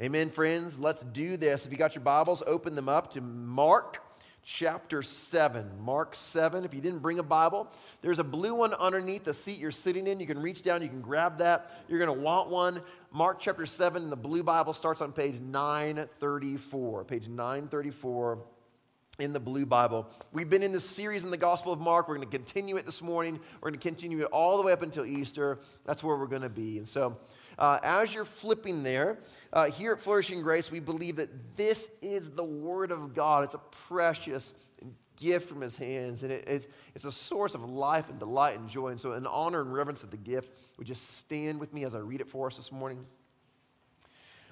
Amen, friends. Let's do this. If you got your Bibles, open them up to Mark chapter 7. Mark 7. If you didn't bring a Bible, there's a blue one underneath the seat you're sitting in. You can reach down, you can grab that. You're going to want one. Mark chapter 7, the blue Bible starts on page 934. Page 934 in the blue Bible. We've been in this series in the Gospel of Mark. We're going to continue it this morning. We're going to continue it all the way up until Easter. That's where we're going to be. And so, uh, as you're flipping there, uh, here at Flourishing Grace, we believe that this is the Word of God. It's a precious gift from His hands, and it, it, it's a source of life and delight and joy. And so, in honor and reverence of the gift, would you stand with me as I read it for us this morning?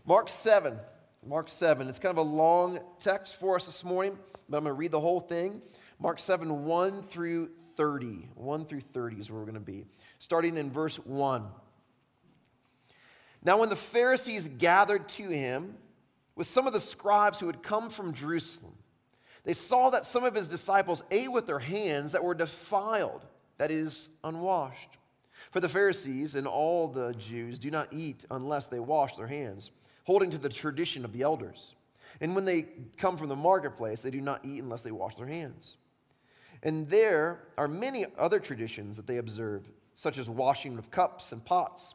Mark 7. Mark 7. It's kind of a long text for us this morning, but I'm going to read the whole thing. Mark 7, 1 through 30. 1 through 30 is where we're going to be. Starting in verse 1. Now, when the Pharisees gathered to him with some of the scribes who had come from Jerusalem, they saw that some of his disciples ate with their hands that were defiled, that is, unwashed. For the Pharisees and all the Jews do not eat unless they wash their hands holding to the tradition of the elders. And when they come from the marketplace, they do not eat unless they wash their hands. And there are many other traditions that they observe, such as washing of cups and pots,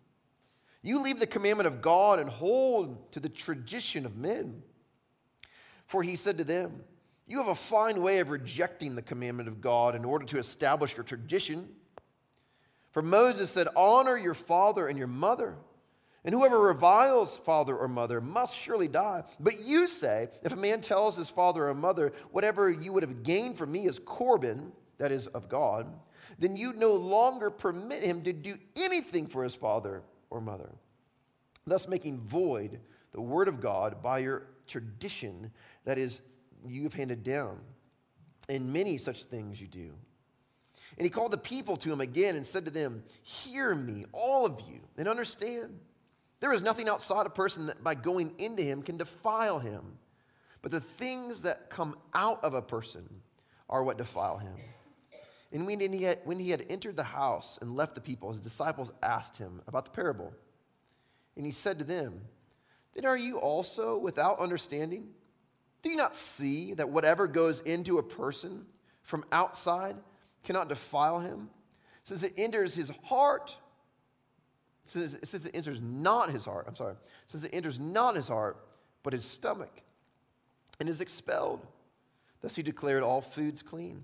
You leave the commandment of God and hold to the tradition of men. For he said to them, You have a fine way of rejecting the commandment of God in order to establish your tradition. For Moses said, Honor your father and your mother and whoever reviles father or mother must surely die. But you say, if a man tells his father or mother, whatever you would have gained from me is Corban, that is of God, then you no longer permit him to do anything for his father or mother, thus making void the word of God by your tradition that is you've handed down. And many such things you do. And he called the people to him again and said to them, Hear me, all of you, and understand. There is nothing outside a person that by going into him can defile him. But the things that come out of a person are what defile him. And when he, had, when he had entered the house and left the people, his disciples asked him about the parable. And he said to them, Then are you also without understanding? Do you not see that whatever goes into a person from outside cannot defile him, since it enters his heart since, since it enters not his heart, I'm sorry, since it enters not his heart, but his stomach, and is expelled. Thus he declared all foods clean.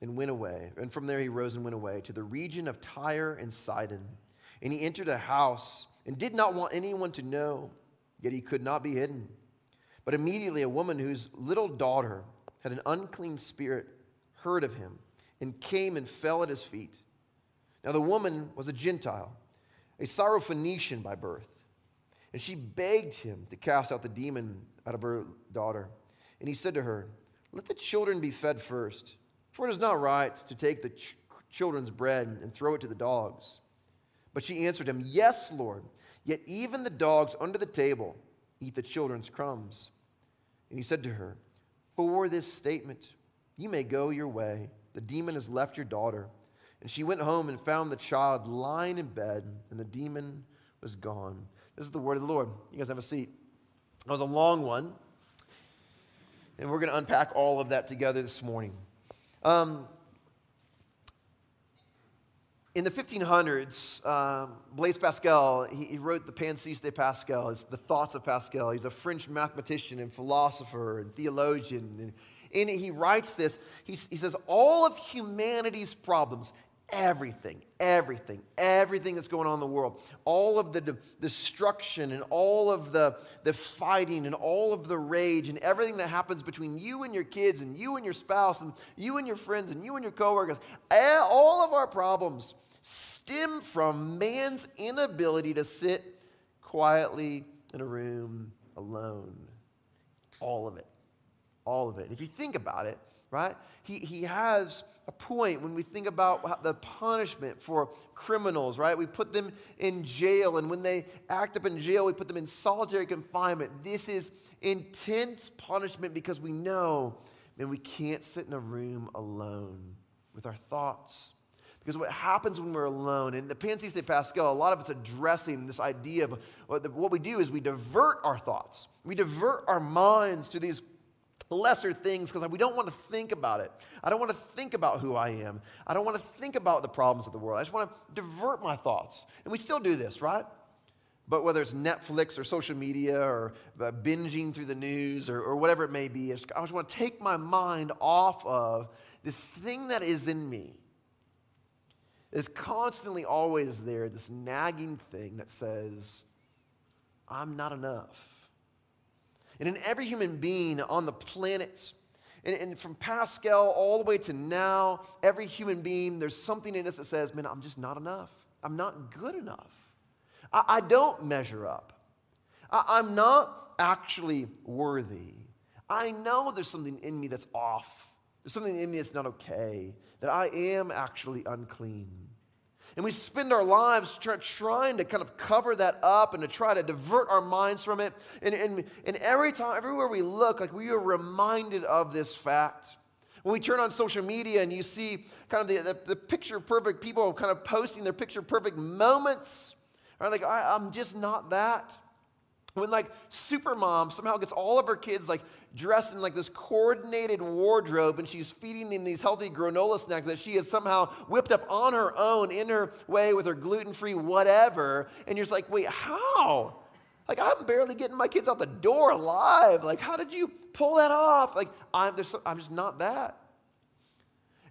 and went away. And from there he rose and went away to the region of Tyre and Sidon. And he entered a house and did not want anyone to know, yet he could not be hidden. But immediately a woman whose little daughter had an unclean spirit heard of him and came and fell at his feet. Now the woman was a Gentile, a Syrophoenician by birth. And she begged him to cast out the demon out of her daughter. And he said to her, Let the children be fed first, for it is not right to take the ch- children's bread and throw it to the dogs. But she answered him, Yes, Lord, yet even the dogs under the table eat the children's crumbs. And he said to her, For this statement, you may go your way. The demon has left your daughter. And she went home and found the child lying in bed, and the demon was gone. This is the word of the Lord. You guys have a seat. It was a long one, and we're going to unpack all of that together this morning. Um, In the 1500s, um, Blaise Pascal, he, he, wrote the Pensées de Pascal, it's the thoughts of Pascal. He's a French mathematician and philosopher and theologian. And in it, he writes this. He, he says, All of humanity's problems, everything, everything, everything that's going on in the world, all of the de- destruction and all of the, the fighting and all of the rage and everything that happens between you and your kids and you and your spouse and you and your friends and you and your coworkers, all of our problems stem from man's inability to sit quietly in a room alone. All of it. All of it. If you think about it, right? He, he has a point when we think about the punishment for criminals, right? We put them in jail, and when they act up in jail, we put them in solitary confinement. This is intense punishment because we know, man, we can't sit in a room alone with our thoughts. Because what happens when we're alone, and the Pensées de Pascal, a lot of it's addressing this idea of what we do is we divert our thoughts. We divert our minds to these lesser things because we don't want to think about it. I don't want to think about who I am. I don't want to think about the problems of the world. I just want to divert my thoughts. And we still do this, right? But whether it's Netflix or social media or uh, binging through the news or, or whatever it may be, I just want to take my mind off of this thing that is in me. Is constantly always there, this nagging thing that says, I'm not enough. And in every human being on the planet, and, and, from Pascal all the way to now, every human being, there's something in us that says, man, I'm just not enough. I'm not good enough. I, I don't measure up. I, I'm not actually worthy. I know there's something in me that's off. There's something in me that's not okay, that I am actually unclean. And we spend our lives try, trying to kind of cover that up and to try to divert our minds from it. And, and, and every time, everywhere we look, like we are reminded of this fact. When we turn on social media and you see kind of the, the, the picture perfect people kind of posting their picture perfect moments, right? Like, I, I'm just not that. When like Supermom somehow gets all of her kids like dressed in like this coordinated wardrobe and she's feeding them these healthy granola snacks that she has somehow whipped up on her own in her way with her gluten-free whatever. And you're just like wait how? Like i'm barely getting my kids out the door alive. Like how did you pull that off? Like i'm, there's, i'm just not that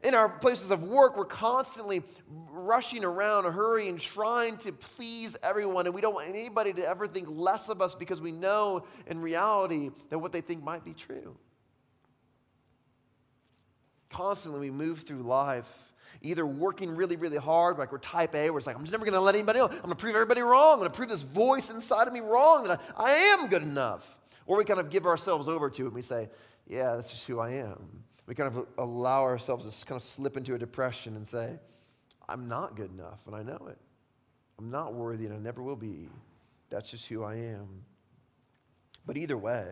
in our places of work, we're constantly rushing around, hurrying, trying to please everyone, and we don't want anybody to ever think less of us because we know in reality that what they think might be true. Constantly, we move through life either working really, really hard, like we're type A, where it's like, I'm just never going to let anybody know. I'm going to prove everybody wrong. I'm going to prove this voice inside of me wrong that I, I am good enough. Or we kind of give ourselves over to it and we say, yeah, that's just who I am we kind of allow ourselves to kind of slip into a depression and say, I'm not good enough, and I know it. I'm not worthy, and I never will be. That's just who I am. But either way,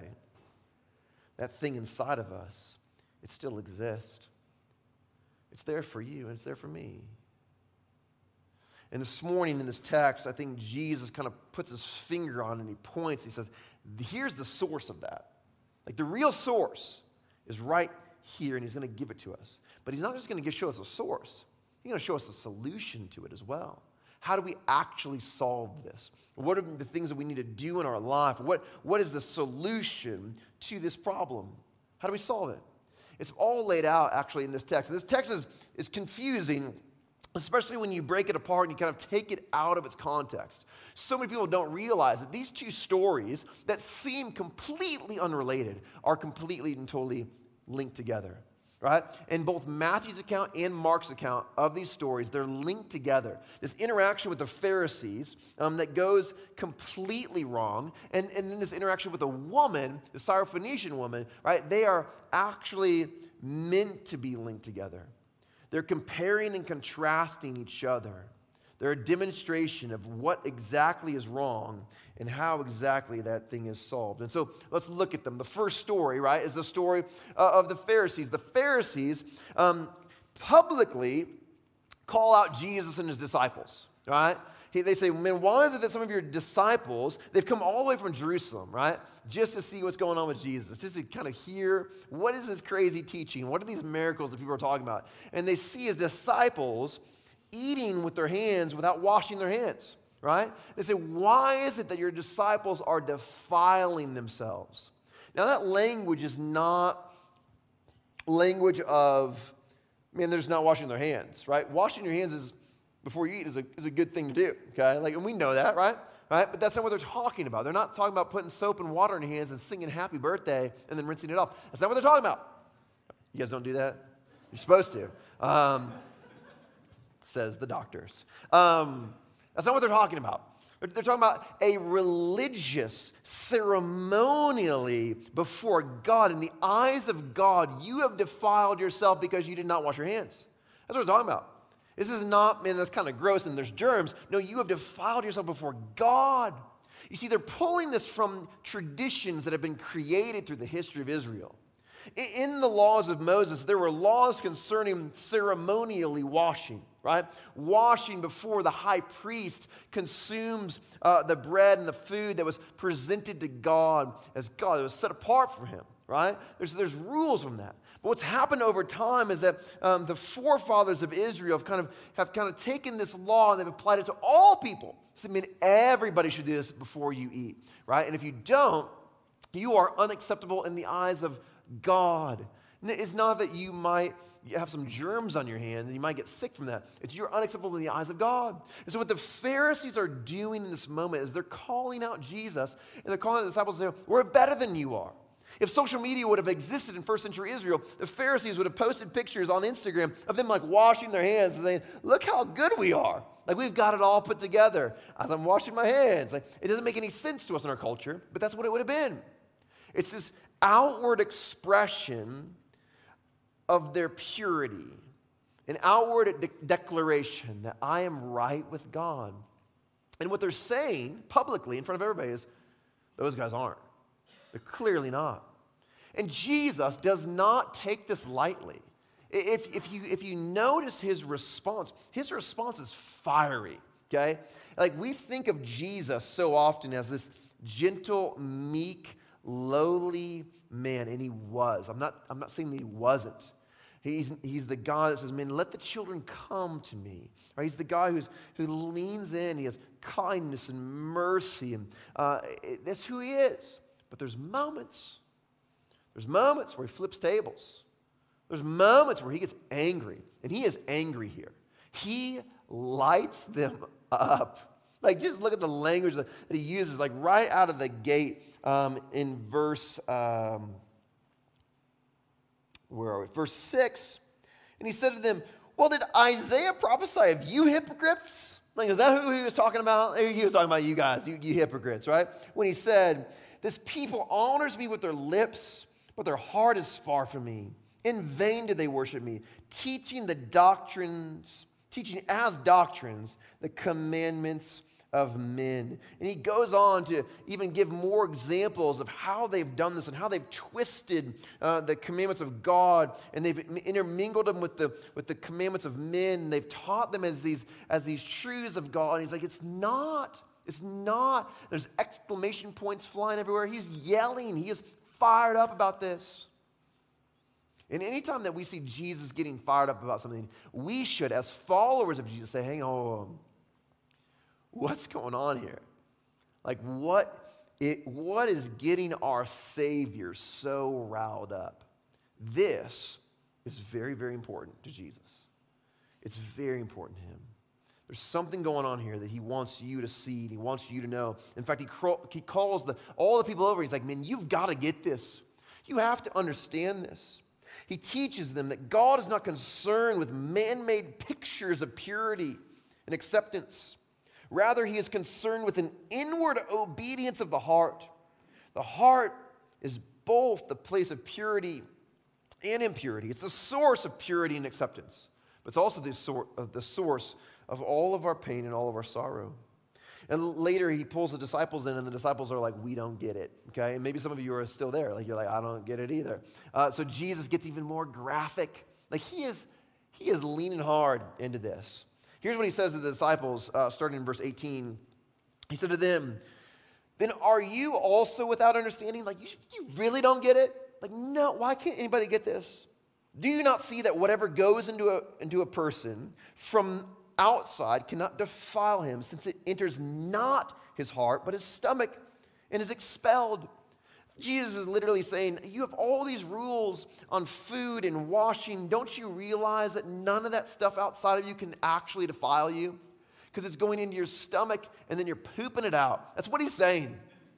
that thing inside of us, it still exists. It's there for you, and it's there for me. And this morning in this text, I think Jesus kind of puts his finger on it and he points. He says, Here's the source of that. Like the real source is right here and he's going to give it to us. But he's not just going to show us a source, he's going to show us a solution to it as well. How do we actually solve this? What are the things that we need to do in our life? What, what is the solution to this problem? How do we solve it? It's all laid out actually in this text. And this text is, is confusing, especially when you break it apart and you kind of take it out of its context. So many people don't realize that these two stories that seem completely unrelated are completely and totally linked together, right? In both Matthew's account and Mark's account of these stories, they're linked together. This interaction with the Pharisees um, that goes completely wrong, and, and then this interaction with a woman, the Syrophoenician woman, right? They are actually meant to be linked together. They're comparing and contrasting each other. They're a demonstration of what exactly is wrong and how exactly that thing is solved. And so let's look at them. The first story, right, is the story uh, of the Pharisees. The Pharisees um, publicly call out Jesus and his disciples, right? they say, man, why is it that some of your disciples, they've come all the way from Jerusalem, right? Just to see what's going on with Jesus, just to kind of hear what is this crazy teaching? What are these miracles that people are talking about? And they see his disciples eating with their hands without washing their hands, right? They say, Why is it that your disciples are defiling themselves? Now, that language is not language of, man, there's not washing their hands, right? Washing your hands is before you eat is a, is a good thing to do, okay? Like, and we know that, right? Right? But that's not what they're talking about. They're not talking about putting soap and water in your hands and singing happy birthday and then rinsing it off. That's not what they're talking about. You guys don't do that? You're supposed to. Um, says the doctors. Um, that's not what they're talking about. They're talking about a religious, ceremonially before God. In the eyes of God, you have defiled yourself because you did not wash your hands. That's what we're talking about. This is not, man, that's kind of gross and there's germs. No, you have defiled yourself before God. You see, they're pulling this from traditions that have been created through the history of Israel. In the laws of Moses, there were laws concerning ceremonially washing, right? Washing before the high priest consumes uh, the bread and the food that was presented to God as God. It was set apart for him, right? There's, there's rules from that. But what's happened over time is that um, the forefathers of Israel have kind of, have kind of taken this law and they've applied it to all people. So, I mean, everybody should do this before you eat, right? And if you don't, you are unacceptable in the eyes of God. It's not that you might have some germs on your hand and you might get sick from that. It's you're unacceptable in the eyes of God. And so what the Pharisees are doing in this moment is they're calling out Jesus and they're calling the disciples and saying, We're better than you are. If social media would have existed in first century Israel, the Pharisees would have posted pictures on Instagram of them like washing their hands and saying, Look how good we are. Like we've got it all put together as I'm washing my hands. Like it doesn't make any sense to us in our culture, but that's what it would have been. It's this outward expression of their purity, an outward de- declaration that I am right with God. And what they're saying publicly in front of everybody is, those guys aren't. They're clearly not. And Jesus does not take this lightly. If, if, you, if you notice his response, his response is fiery, okay? Like we think of Jesus so often as this gentle, meek, lowly man, and he was. I'm not, I'm not saying that he wasn't. He's, he's the God that says, Man, let the children come to me. Right? He's the guy who's, who leans in. He has kindness and mercy. And uh, that's who he is. But there's moments, there's moments where he flips tables. There's moments where he gets angry, and he is angry here. He lights them up. Like, just look at the language that, he uses, like right out of the gate um, in verse, um, where are we? Verse 6. And he said to them, Well, did Isaiah prophesy of you hypocrites? Like, is that who he was talking about? He was talking about you guys, you, you hypocrites, right? When he said, this people honors me with their lips, but their heart is far from me. In vain do they worship me, teaching the doctrines, teaching as doctrines the commandments of men. And he goes on to even give more examples of how they've done this and how they've twisted uh, the commandments of God and they've intermingled them with the, with the commandments of men. They've taught them as these, as these truths of God. And he's like, it's not. It's not. There's exclamation points flying everywhere. He's yelling. He is fired up about this. And anytime that we see Jesus getting fired up about something, we should, as followers of Jesus, say, hang on, what's going on here? Like, what, it, what is getting our Savior so riled up? This is very, very important to Jesus. It's very important to him. There's something going on here that he wants you to see, and he wants you to know. In fact, he, he calls the, all the people over. He's like, man, you've got to get this. You have to understand this. He teaches them that God is not concerned with man made pictures of purity and acceptance. Rather, he is concerned with an inward obedience of the heart. The heart is both the place of purity and impurity, it's the source of purity and acceptance, but it's also the, sor- uh, the source of all of our pain and all of our sorrow. And later he pulls the disciples in, and the disciples are like, We don't get it. Okay? And maybe some of you are still there. Like, you're like, I don't get it either. Uh, so Jesus gets even more graphic. Like, he is, he is leaning hard into this. Here's what he says to the disciples, uh, starting in verse 18. He said to them, Then are you also without understanding? Like, you, you really don't get it? Like, no, why can't anybody get this? Do you not see that whatever goes into a, into a person from outside cannot defile him, since it enters not his heart, but his stomach, and is expelled. Jesus is literally saying, You have all these rules on food and washing. Don't you realize that none of that stuff outside of you can actually defile you? Because it's going into your stomach and then you're pooping it out. That's what he's saying,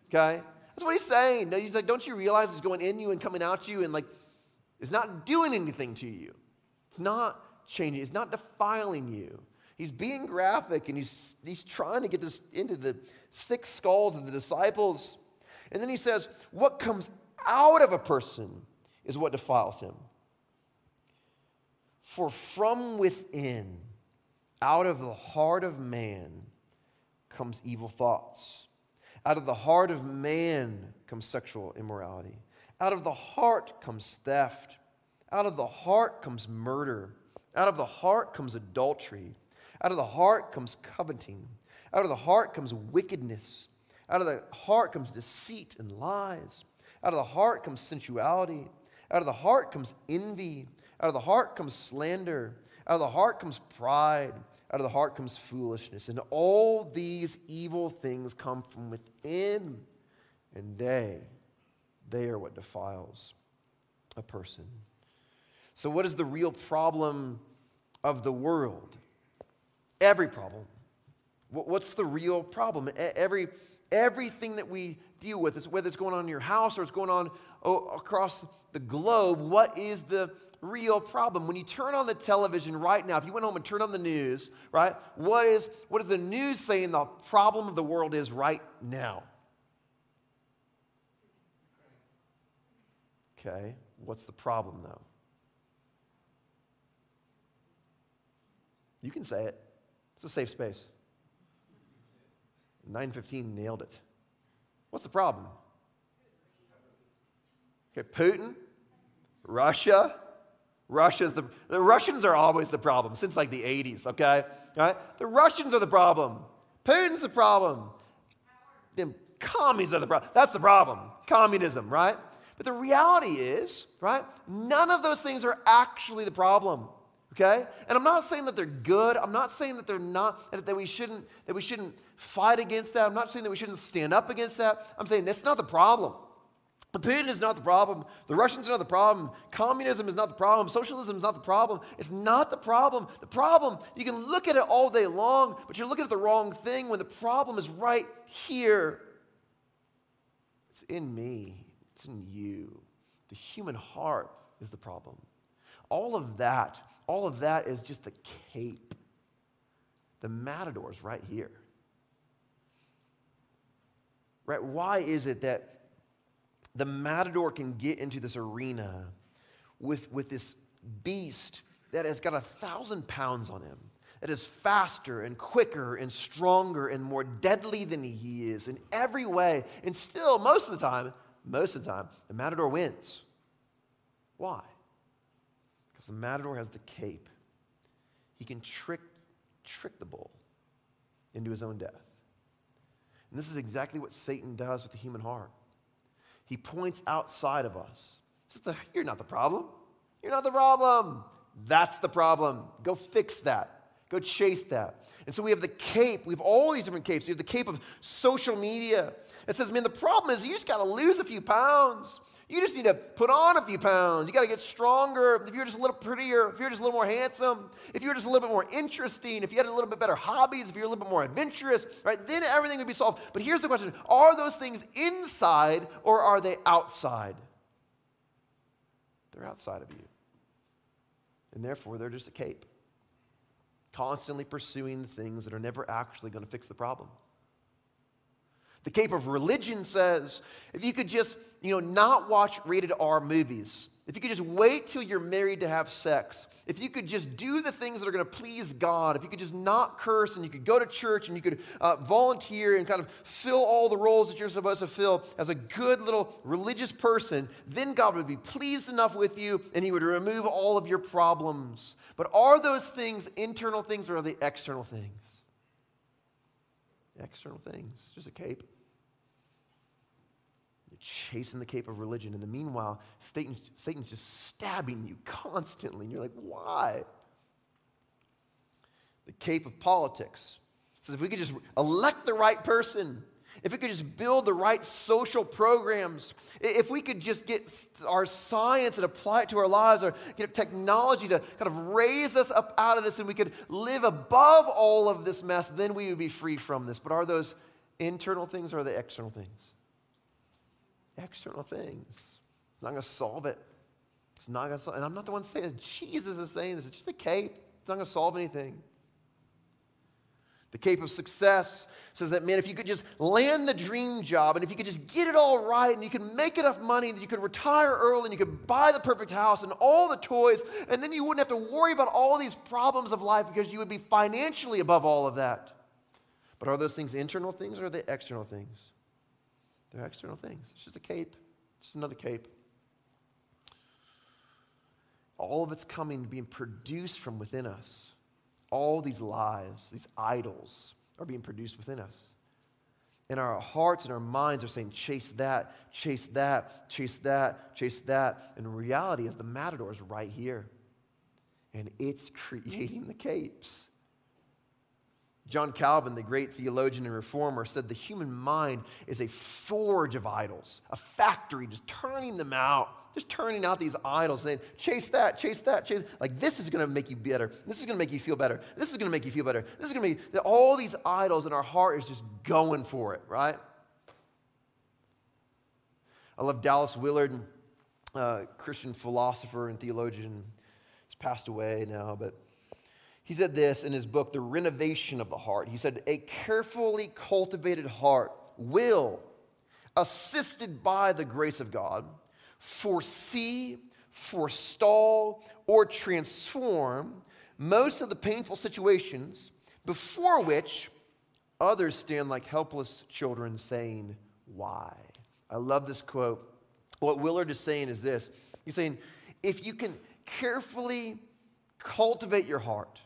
okay? That's what he's saying. He's like, Don't you realize it's going in you and coming out you and like it's not doing anything to you? It's not changing, it's not defiling you. He's being graphic and he's, he's trying to get this into the thick skulls of the disciples. And then he says, What comes out of a person is what defiles him. For from within, out of the heart of man, comes evil thoughts. Out of the heart of man comes sexual immorality. Out of the heart comes theft. Out of the heart comes murder. Out of the heart comes adultery. Out of the heart comes coveting. Out of the heart comes wickedness. Out of the heart comes deceit and lies. Out of the heart comes sensuality. Out of the heart comes envy. Out of the heart comes slander. Out of the heart comes pride. Out of the heart comes foolishness. And all these evil things come from within, and they, they are what defiles a person. So, what is the real problem of the world? Every problem. What's the real problem? Every everything that we deal with, whether it's going on in your house or it's going on across the globe, what is the real problem? When you turn on the television right now, if you went home and turned on the news, right, what is, what is the news saying the problem of the world is right now? Okay, what's the problem though? You can say it, it's a safe space. 915 nailed it. What's the problem? Okay, Putin, Russia. Russia's the, the Russians are always the problem since like the 80s, okay? All right? The Russians are the problem. Putin's the problem. Them commies are the problem. That's the problem. Communism, right? But the reality is, right? None of those things are actually the problem okay and i'm not saying that they're good i'm not saying that they're not that we shouldn't that we shouldn't fight against that i'm not saying that we shouldn't stand up against that i'm saying that's not the problem Putin is not the problem. The Russians are not the problem. Communism is not the problem. Socialism is not the problem. It's not the problem. The problem, you can look at it all day long, but you're looking at the wrong thing when the problem is right here. It's in me, it's in you. The human heart is the problem. All of that all of that is just the cape. The matador is right here. Right? Why is it that the matador can get into this arena with, with this beast that has got a thousand pounds on him, that is faster and quicker and stronger and more deadly than he is in every way, and still, most of the time, most of the time, the matador wins. Why? Because the matador has the cape. He can trick, trick the bull into his own death. And this is exactly what Satan does with the human heart. He points outside of us. You're not the problem. You're not the problem. That's the problem. Go fix that. Go chase that. And so we have the cape. We have all these different capes. We have the cape of social media. It says, man, the problem is you just got to lose a few pounds. You just need to put on a few pounds. You got to get stronger. If you're just a little prettier, if you're just a little more handsome, if you're just a little bit more interesting, if you had a little bit better hobbies, if you're a little bit more adventurous, right, then everything would be solved. But here's the question Are those things inside or are they outside? They're outside of you. And therefore, they're just a cape, constantly pursuing things that are never actually going to fix the problem. The Cape of Religion says if you could just, you know, not watch rated R movies, if you could just wait till you're married to have sex, if you could just do the things that are going to please God, if you could just not curse and you could go to church and you could uh, volunteer and kind of fill all the roles that you're supposed to fill as a good little religious person, then God would be pleased enough with you and He would remove all of your problems. But are those things internal things or are they external things? External things, just a cape chasing the cape of religion. In the meanwhile, Satan's, Satan's just stabbing you constantly. And you're like, why? the cape of politics. It says if we could just elect the right person, if we could just build the right social programs, if we could just get our science and apply it to our lives, or get technology to kind of raise us up out of this, and we could live above all of this mess, then we would be free from this. But are those internal things or are they external things? External things. It's not going to solve it. It's not going to solve And I'm not the one saying it. Jesus is saying this. It's just a cape. It's not going to solve anything. The cape of success says that, man, if you could just land the dream job and if you could just get it all right and you could make enough money that you could retire early and you could buy the perfect house and all the toys, and then you wouldn't have to worry about all these problems of life because you would be financially above all of that. But are those things internal things or are they external things? They're external things. It's just a cape, just another cape. All of it's coming, being produced from within us. All these lies, these idols, are being produced within us. And our hearts and our minds are saying, chase that, chase that, chase that, chase that. And reality is, the matador is right here. And it's creating the capes. John Calvin, the great theologian and reformer, said the human mind is a forge of idols, a factory just turning them out just turning out these idols, saying, chase that, chase that, chase. Like, this is going to make you better. This is going to make you feel better. This is going to make you feel better. This is going to make all these idols in our heart is just going for it, right? I love Dallas Willard, uh, Christian philosopher and theologian. He's passed away now, but he said this in his book, The Renovation of the Heart. He said, A carefully cultivated heart will, assisted by the grace of God, foresee, forestall, or transform most of the painful situations before which others stand like helpless children saying, Why? I love this quote. What Willard is saying is this He's saying, if you can carefully cultivate your heart,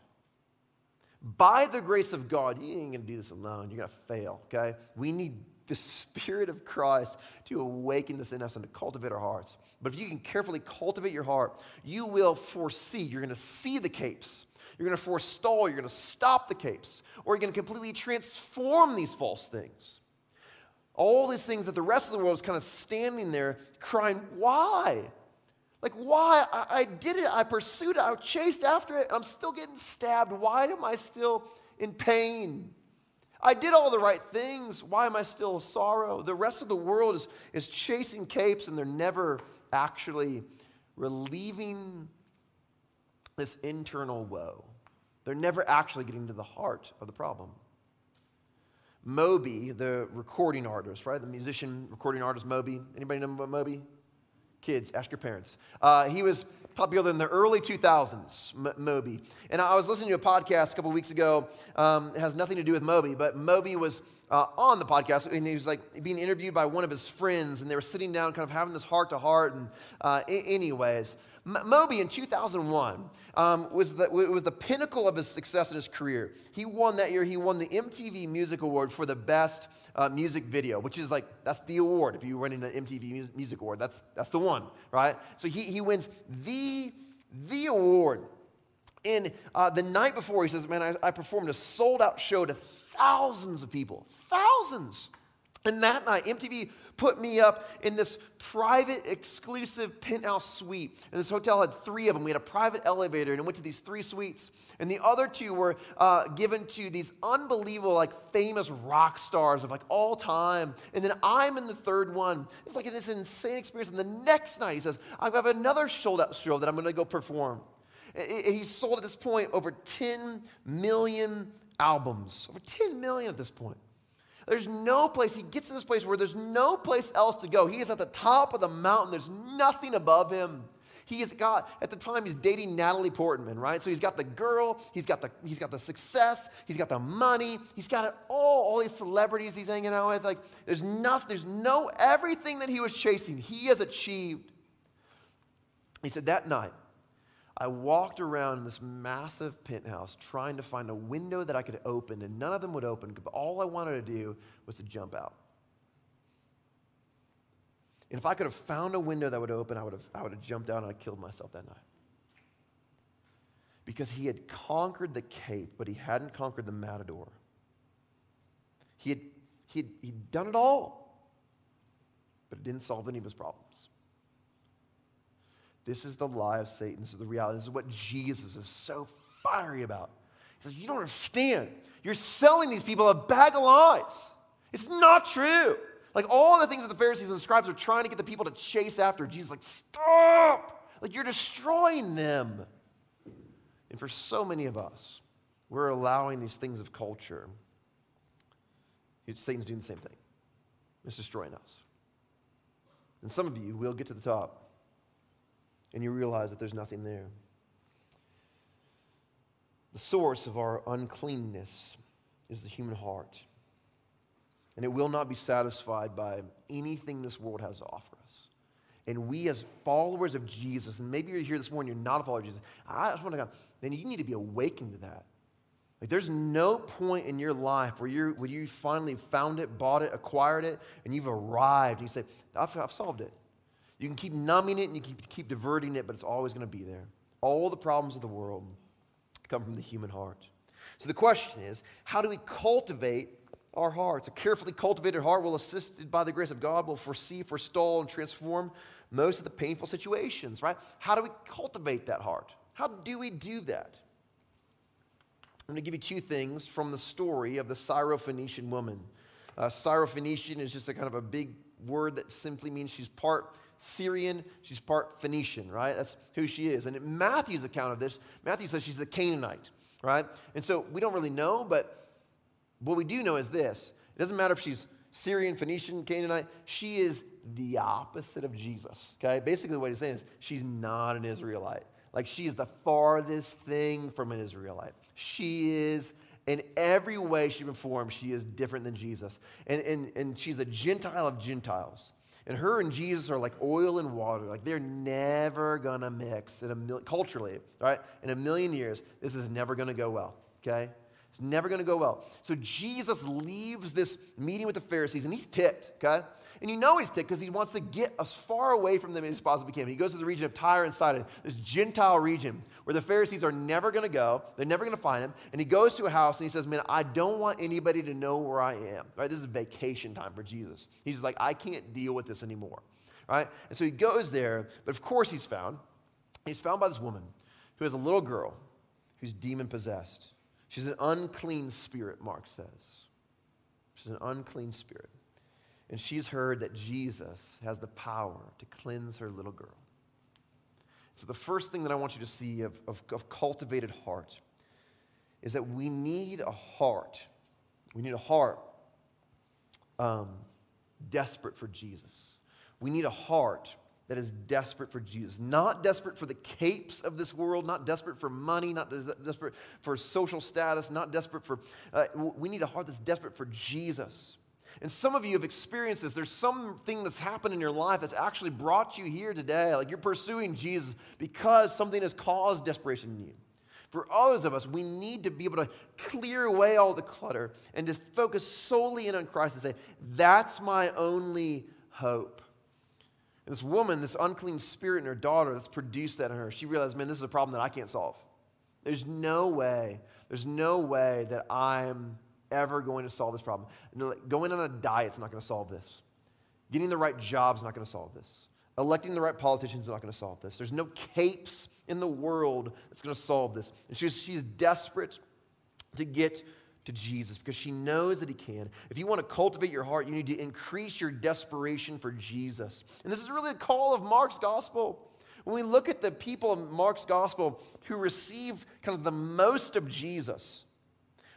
by the grace of God, you ain't gonna do this alone. You're gonna fail, okay? We need the Spirit of Christ to awaken this in us and to cultivate our hearts. But if you can carefully cultivate your heart, you will foresee, you're to see the capes. You're to forestall, you're to stop the capes, or you're to completely transform these false things. All these things that the rest of the world is kind of standing there crying, Why? Like, why? I, I did it, I pursued it, I chased after it, and I'm still getting stabbed. Why am I still in pain? I did all the right things. Why am I still sorrow? The rest of the world is, is chasing capes and they're never actually relieving this internal woe. They're never actually getting to the heart of the problem. Moby, the recording artist, right? The musician, recording artist Moby. Anybody know about Moby? Kids, ask your parents. Uh, he was popular in the early 2000s, M- Moby. And I was listening to a podcast a couple weeks ago. Um, it has nothing to do with Moby, but Moby was uh, on the podcast and he was like being interviewed by one of his friends and they were sitting down kind of having this heart to heart and uh, anyways Moby in 2001 um, was, the, was the pinnacle of his success in his career. He won that year, he won the MTV Music Award for the best uh, music video, which is like, that's the award. If you win an MTV Music Award, that's, that's the one, right? So he, he wins the, the award. And uh, the night before, he says, Man, I, I performed a sold out show to thousands of people, thousands. And that night, MTV put me up in this private, exclusive penthouse suite. And this hotel had three of them. We had a private elevator and went to these three suites. And the other two were uh, given to these unbelievable, like famous rock stars of like all time. And then I'm in the third one. It's like this insane experience. And the next night, he says, I have another out show that I'm going to go perform. He's sold at this point over 10 million albums, over 10 million at this point. There's no place, he gets to this place where there's no place else to go. He is at the top of the mountain, there's nothing above him. He has got, at the time, he's dating Natalie Portman, right? So he's got the girl, he's got the, he's got the success, he's got the money, he's got it all, all these celebrities he's hanging out with. Like, there's nothing, there's no, everything that he was chasing, he has achieved. He said, that night, I walked around in this massive penthouse trying to find a window that I could open, and none of them would open, but all I wanted to do was to jump out. And if I could have found a window that would open, I would have, I would have jumped out and I killed myself that night. because he had conquered the cape, but he hadn't conquered the matador. He had, he had he'd done it all, but it didn't solve any of his problems. This is the lie of Satan. This is the reality. This is what Jesus is so fiery about. He says, You don't understand. You're selling these people a bag of lies. It's not true. Like all the things that the Pharisees and scribes are trying to get the people to chase after, Jesus like, stop! Like you're destroying them. And for so many of us, we're allowing these things of culture. Satan's doing the same thing. It's destroying us. And some of you will get to the top and you realize that there's nothing there. The source of our uncleanness is the human heart. And it will not be satisfied by anything this world has to offer us. And we, as followers of Jesus, and maybe you're here this morning, you're not a follower of Jesus, I just want to go, then you need to be awakened to that. Like, there's no point in your life where, you where you finally found it, bought it, acquired it, and you've arrived, and you say, I've, I've solved it. You can keep numbing it and you keep, keep diverting it, but it's always going to be there. All the problems of the world come from the human heart. So the question is how do we cultivate our hearts? A carefully cultivated heart will, assisted by the grace of God, will foresee, forestall, and transform most of the painful situations, right? How do we cultivate that heart? How do we do that? I'm going to give you two things from the story of the Syrophoenician woman. Uh, Syrophoenician is just a kind of a big word that simply means she's part Syrian, she's part Phoenician, right? That's who she is. And in Matthew's account of this, Matthew says she's a Canaanite, right? And so we don't really know, but what we do know is this it doesn't matter if she's Syrian, Phoenician, Canaanite, she is the opposite of Jesus, okay? Basically, what he's saying is she's not an Israelite. Like she is the farthest thing from an Israelite. She is in every way she performs, she is different than Jesus. And, and, and she's a Gentile of Gentiles. And her and Jesus are like oil and water. Like they're never gonna mix in a mil- culturally, right? In a million years, this is never gonna go well. Okay? It's never gonna go well. So Jesus leaves this meeting with the Pharisees and he's ticked, okay? And you know he's ticked because he wants to get as far away from them as he possibly can. He goes to the region of Tyre and Sidon, this Gentile region where the Pharisees are never going to go. They're never going to find him. And he goes to a house and he says, Man, I don't want anybody to know where I am. Right? This is vacation time for Jesus. He's like, I can't deal with this anymore. Right? And so he goes there, but of course he's found. He's found by this woman who has a little girl who's demon possessed. She's an unclean spirit, Mark says. She's an unclean spirit. And she's heard that Jesus has the power to cleanse her little girl. So, the first thing that I want you to see of, of, of cultivated heart is that we need a heart. We need a heart um, desperate for Jesus. We need a heart that is desperate for Jesus, not desperate for the capes of this world, not desperate for money, not des- desperate for social status, not desperate for. Uh, we need a heart that's desperate for Jesus. And some of you have experienced this. There's something that's happened in your life that's actually brought you here today. Like you're pursuing Jesus because something has caused desperation in you. For others of us, we need to be able to clear away all the clutter and just focus solely in on Christ and say, That's my only hope. And this woman, this unclean spirit in her daughter that's produced that in her, she realized, man, this is a problem that I can't solve. There's no way, there's no way that I'm ever going to solve this problem. Going on a diet is not going to solve this. Getting the right job is not going to solve this. Electing the right politicians is not going to solve this. There's no capes in the world that's going to solve this. And she's, she's desperate to get to Jesus because she knows that he can. If you want to cultivate your heart, you need to increase your desperation for Jesus. And this is really a call of Mark's gospel. When we look at the people of Mark's gospel who receive kind of the most of Jesus,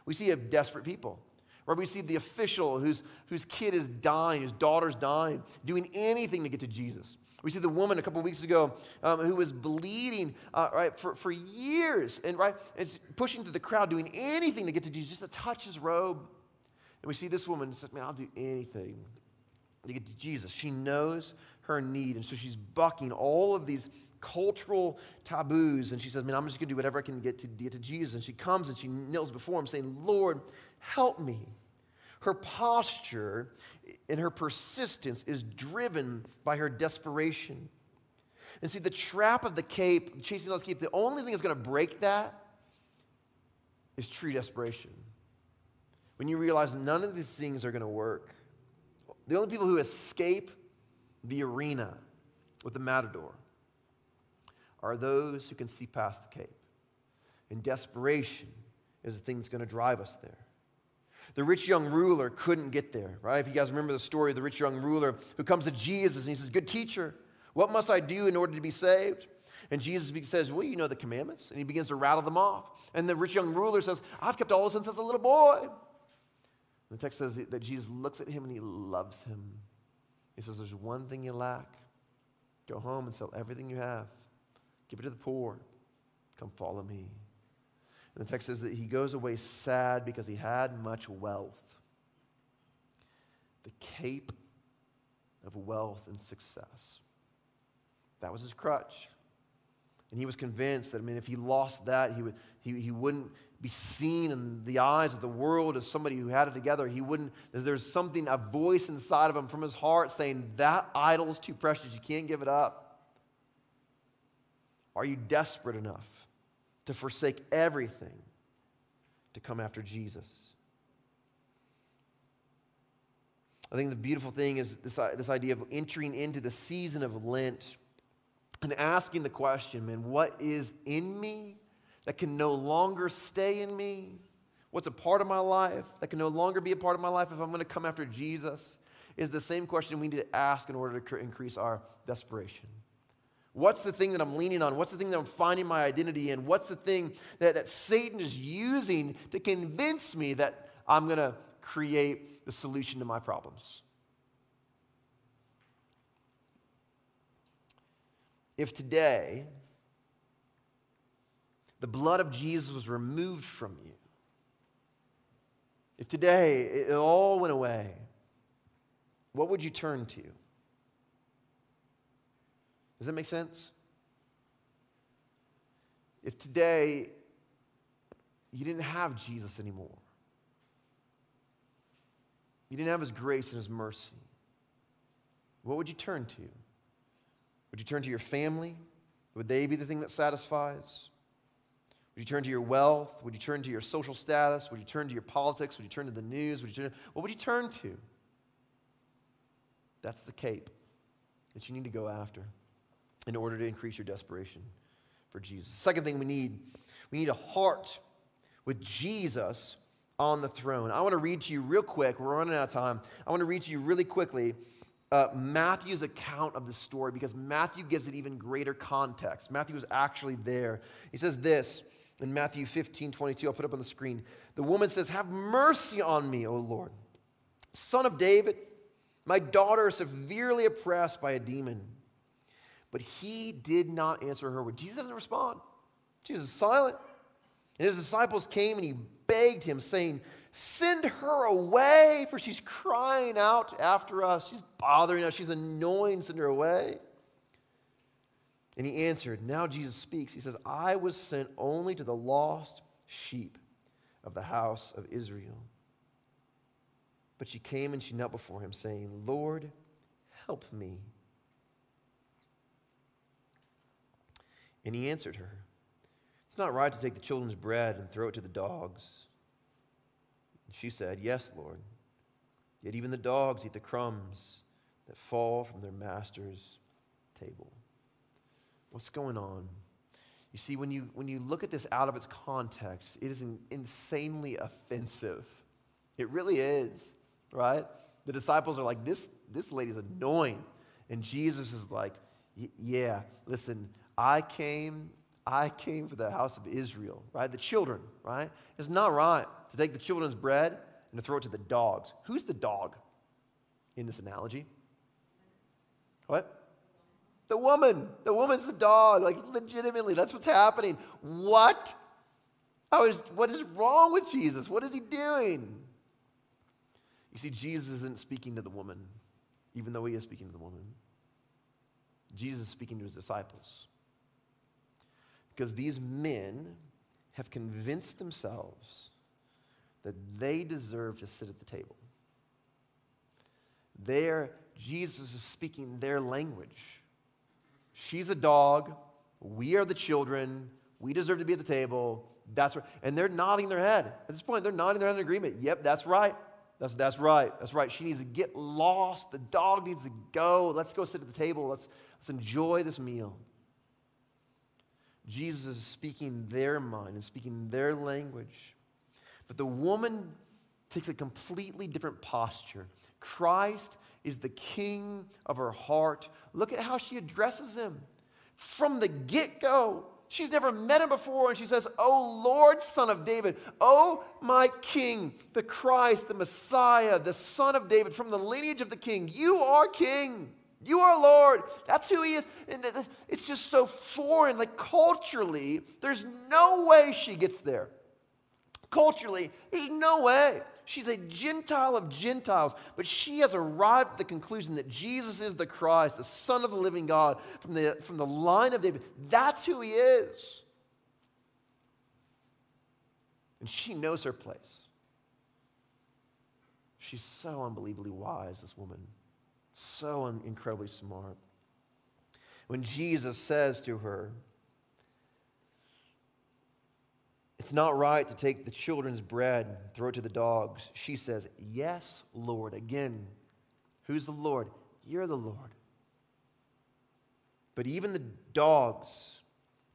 we see a desperate people. Where we see the official whose, whose kid is dying, whose daughter's dying, doing anything to get to Jesus. We see the woman a couple weeks ago um, who was bleeding uh, right for, for years and right is pushing through the crowd, doing anything to get to Jesus, just to touch his robe. And we see this woman says, "Man, I'll do anything to get to Jesus." She knows her need, and so she's bucking all of these cultural taboos. And she says, Man, I'm just going to do whatever I can get to get to Jesus. And she comes and she kneels before him, saying, Lord, help me. Her posture and her persistence is driven by her desperation. And see, the trap of the cape, chasing those cape, the only thing that's going to break that is true desperation. When you realize none of these things are going to work. The only people who escape the arena with the matador are those who can see past the cape. And desperation is the thing that's going to drive us there. The rich young ruler couldn't get there, right? If you guys remember the story of the rich young ruler who comes to Jesus and he says, Good teacher, what must I do in order to be saved? And Jesus says, Well, you know the commandments. And he begins to rattle them off. And the rich young ruler says, I've kept all since I was a little boy. And the text says that Jesus looks at him and he loves him. He says, There's one thing you lack. Go home and sell everything you have, give it to the poor. Come follow me. And the text says that he goes away sad because he had much wealth. The cape of wealth and success. That was his crutch. And he was convinced that, I mean, if he lost that, he, would, he, he wouldn't be seen in the eyes of the world as somebody who had it together. He wouldn't, there's something, a voice inside of him from his heart saying, That idol is too precious. You can't give it up. Are you desperate enough to forsake everything to come after Jesus. I think the beautiful thing is this, uh, this idea of entering into the season of Lent and asking the question, man, what is in me that can no longer stay in me? What's a part of my life that can no longer be a part of my life if I'm going to come after Jesus? Is the same question we need to ask in order to increase our desperation. What's the thing that I'm leaning on? What's the thing that I'm finding my identity in? What's the thing that, that Satan is using to convince me that I'm going to create the solution to my problems? If today the blood of Jesus was removed from you, if today it all went away, what would you turn to? Does that make sense? If today you didn't have Jesus anymore, you didn't have his grace and his mercy, what would you turn to? Would you turn to your family? Would they be the thing that satisfies? Would you turn to your wealth? Would you turn to your social status? Would you turn to your politics? Would you turn to the news? Would you turn, what would you turn to? That's the cape that you need to go after in order to increase your desperation for Jesus. Second thing we need, we need a heart with Jesus on the throne. I want to read to you real quick. We're running out of time. I want to read to you really quickly uh, Matthew's account of the story because Matthew gives it even greater context. Matthew was actually there. He says this in Matthew 15 22. I'll put up on the screen. The woman says, Have mercy on me, O Lord, son of David. My daughter is severely oppressed by a demon. But he did not answer her word. Jesus doesn't respond. Jesus is silent. And his disciples came and he begged him, saying, Send her away, for she's crying out after us. She's bothering us. She's annoying. Send her away. And he answered, Now Jesus speaks. He says, I was sent only to the lost sheep of the house of Israel. But she came and she knelt before him, saying, Lord, help me. And he answered her, It's not right to take the children's bread and throw it to the dogs. And she said, Yes, Lord. Yet even the dogs eat the crumbs that fall from their master's table. What's going on? You see, when you, when you look at this out of its context, it is insanely offensive. It really is, right? The disciples are like, this, this lady's annoying. And Jesus is like, yeah, listen, I came, I came for the house of Israel, right? The children, right? It's not right to take the children's bread and to throw it to the dogs. Who's the dog in this analogy? What? The woman. The woman's the dog. Like, legitimately, that's what's happening. What? How is, what is wrong with Jesus? What is he doing? You see, Jesus isn't speaking to the woman, even though he is speaking to the woman. Jesus is speaking to his disciples. Because these men have convinced themselves that they deserve to sit at the table. There, Jesus is speaking their language. She's a dog. We are the children. We deserve to be at the table. That's right. And they're nodding their head. At this point, they're nodding their head in agreement. Yep, that's right. That's, that's right. That's right. She needs to get lost. The dog needs to go. Let's go sit at the table. Let's, let's enjoy this meal. Jesus is speaking their mind and speaking their language. But the woman takes a completely different posture. Christ is the king of her heart. Look at how she addresses him. From the get go, she's never met him before, and she says, Oh Lord, son of David, oh my king, the Christ, the Messiah, the son of David, from the lineage of the king, you are king. You are Lord. That's who He is. And it's just so foreign. Like culturally, there's no way she gets there. Culturally, there's no way. She's a Gentile of Gentiles, but she has arrived at the conclusion that Jesus is the Christ, the Son of the living God, from the, from the line of David. That's who He is. And she knows her place. She's so unbelievably wise, this woman. So incredibly smart. When Jesus says to her, It's not right to take the children's bread and throw it to the dogs. She says, Yes, Lord. Again, who's the Lord? You're the Lord. But even the dogs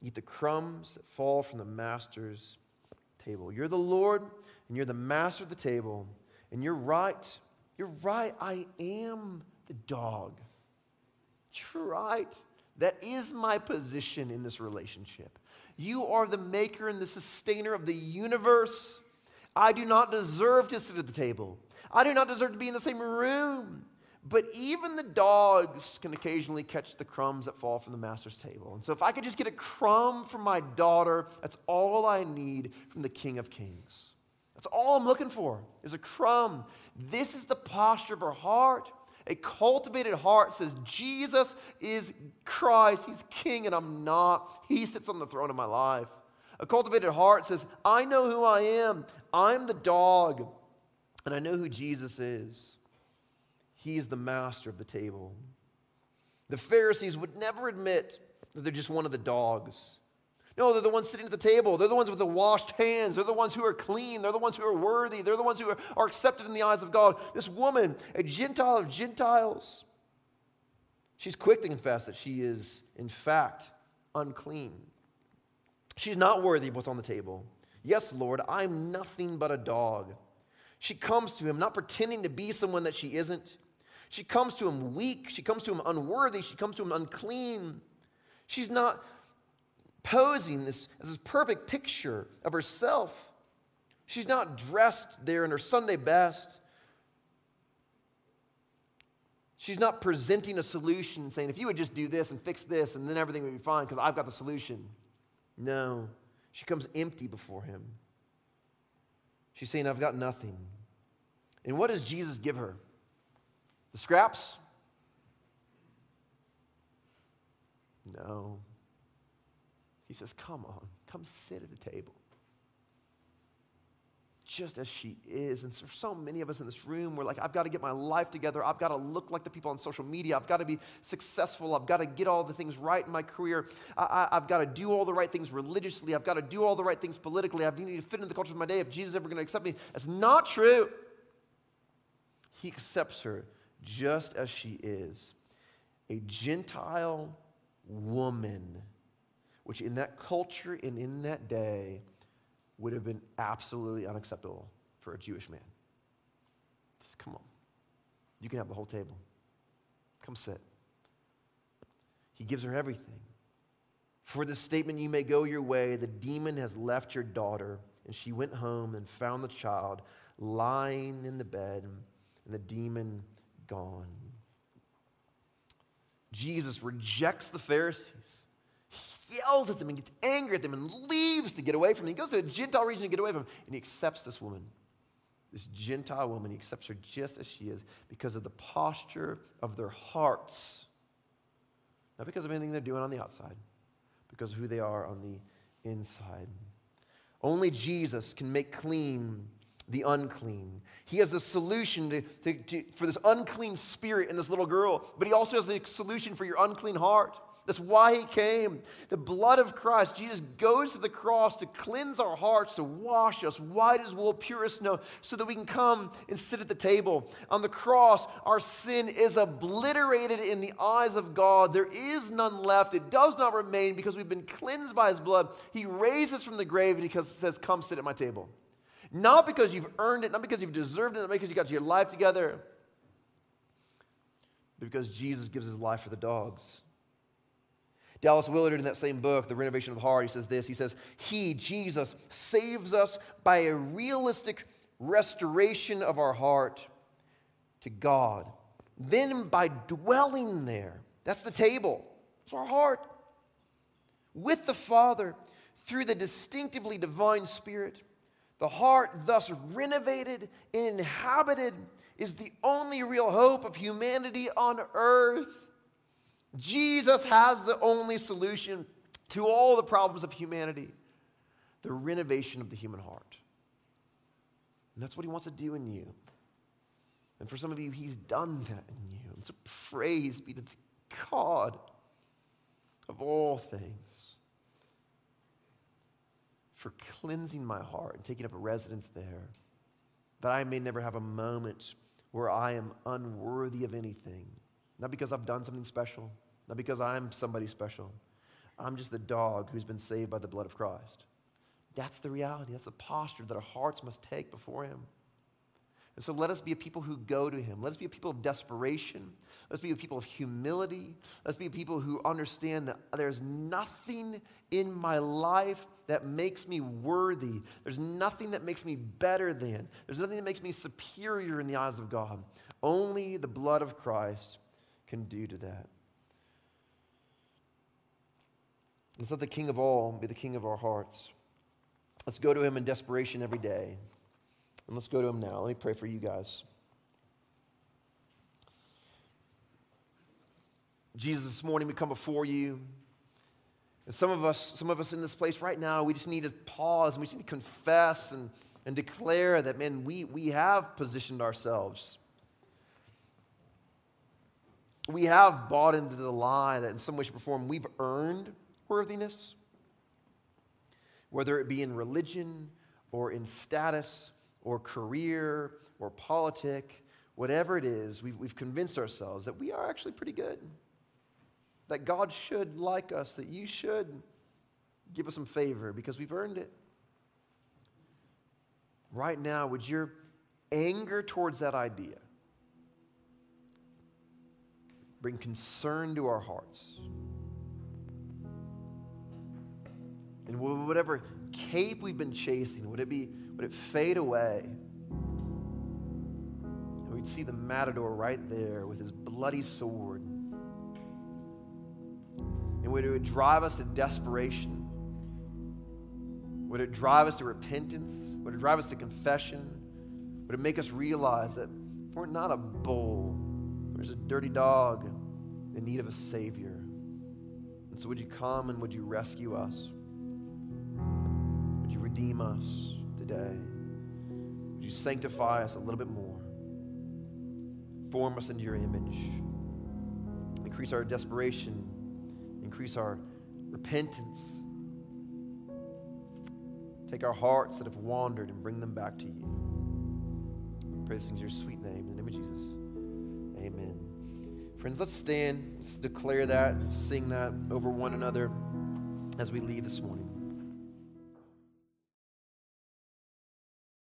eat the crumbs that fall from the master's table. You're the Lord, and you're the master of the table. And you're right. You're right. I am the dog. You're right. That is my position in this relationship. You are the maker and the sustainer of the universe. I do not deserve to sit at the table. I do not deserve to be in the same room. But even the dogs can occasionally catch the crumbs that fall from the master's table. And so if I could just get a crumb from my daughter, that's all I need from the King of Kings. That's all I'm looking for is a crumb. This is the posture of her heart. A cultivated heart says, Jesus is Christ. He's king, and I'm not. He sits on the throne of my life. A cultivated heart says, I know who I am. I'm the dog, and I know who Jesus is. He is the master of the table. The Pharisees would never admit that they're just one of the dogs. No, they're the ones sitting at the table. They're the ones with the washed hands. They're the ones who are clean. They're the ones who are worthy. They're the ones who are, accepted in the eyes of God. This woman, a Gentile of Gentiles, she's quick to confess that she is, in fact, unclean. She's not worthy of what's on the table. Yes, Lord, I'm nothing but a dog. She comes to him not pretending to be someone that she isn't. She comes to him weak. She comes to him unworthy. She comes to him unclean. She's not posing this as this perfect picture of herself. She's not dressed there in her Sunday best. She's not presenting a solution saying, if you would just do this and fix this, and then everything would be fine because I've got the solution. No, she comes empty before him. She's saying, I've got nothing. And what does Jesus give her? The scraps? No. He says, Come on, come sit at the table. Just as she is. And for so many of us in this room, we're like, I've got to get my life together. I've got to look like the people on social media. I've got to be successful. I've got to get all the things right in my career. I, have got to do all the right things religiously. I've got to do all the right things politically. I need to fit into the culture of my day if Jesus is ever going to accept me. That's not true. He accepts her just as she is a Gentile woman which in that culture and in that day would have been absolutely unacceptable for a Jewish man. Just come on. You can have the whole table. Come sit. He gives her everything. For this statement, you may go your way. The demon has left your daughter. And she went home and found the child lying in the bed and the demon gone. Jesus rejects the Pharisees yells at them and gets angry at them and leaves to get away from them. He goes to a Gentile region to get away from them, and he accepts this woman. This Gentile woman, he accepts her just as she is because of the posture of their hearts. Not because of anything they're doing on the outside, because of who they are on the inside. Only Jesus can make clean the unclean. He has the solution to, to, to, for this unclean spirit in this little girl, but he also has the solution for your unclean heart. That's why he came. The blood of Christ, Jesus goes to the cross to cleanse our hearts, to wash us white as wool, pure as snow, so that we can come and sit at the table. On the cross, our sin is obliterated in the eyes of God. There is none left. It does not remain because we've been cleansed by his blood. He raises from the grave and he says, Come sit at my table. Not because you've earned it, not because you've deserved it, not because you got your life together, but because Jesus gives his life for the dogs. Dallas Willard, in that same book, The Renovation of the Heart, he says this He says, He, Jesus, saves us by a realistic restoration of our heart to God. Then, by dwelling there, that's the table, it's our heart, with the Father through the distinctively divine Spirit. The heart, thus renovated and inhabited, is the only real hope of humanity on earth. Jesus has the only solution to all the problems of humanity the renovation of the human heart. And that's what he wants to do in you. And for some of you, he's done that in you. And so praise be to the God of all things for cleansing my heart and taking up a residence there, that I may never have a moment where I am unworthy of anything. Not because I've done something special, not because I'm somebody special. I'm just the dog who's been saved by the blood of Christ. That's the reality. That's the posture that our hearts must take before Him. And so let us be a people who go to Him. Let us be a people of desperation. Let's be a people of humility. Let's be a people who understand that there's nothing in my life that makes me worthy. There's nothing that makes me better than. There's nothing that makes me superior in the eyes of God. Only the blood of Christ can do to that. Let's let the King of all be the King of our hearts. Let's go to him in desperation every day. And let's go to him now. Let me pray for you guys. Jesus, this morning we come before you. And some of us, some of us in this place right now, we just need to pause and we just need to confess and, and declare that, man, we, we have positioned ourselves. We have bought into the lie that in some way, shape, or form we've earned worthiness, whether it be in religion or in status or career or politic, whatever it is, we've, we've convinced ourselves that we are actually pretty good. That God should like us, that you should give us some favor because we've earned it. Right now, would your anger towards that idea bring concern to our hearts? And whatever cape we've been chasing, would it be, would it fade away? And we'd see the matador right there with his bloody sword. And would it drive us to desperation? Would it drive us to repentance? Would it drive us to confession? Would it make us realize that we're not a bull? There's a dirty dog in need of a Savior. And so, would you come and would you rescue us? Would you redeem us today? Would you sanctify us a little bit more? Form us into your image. Increase our desperation. Increase our repentance. Take our hearts that have wandered and bring them back to you. Praise things your sweet name. In the name of Jesus. Friends, let's stand. Let's declare that, sing that over one another as we leave this morning.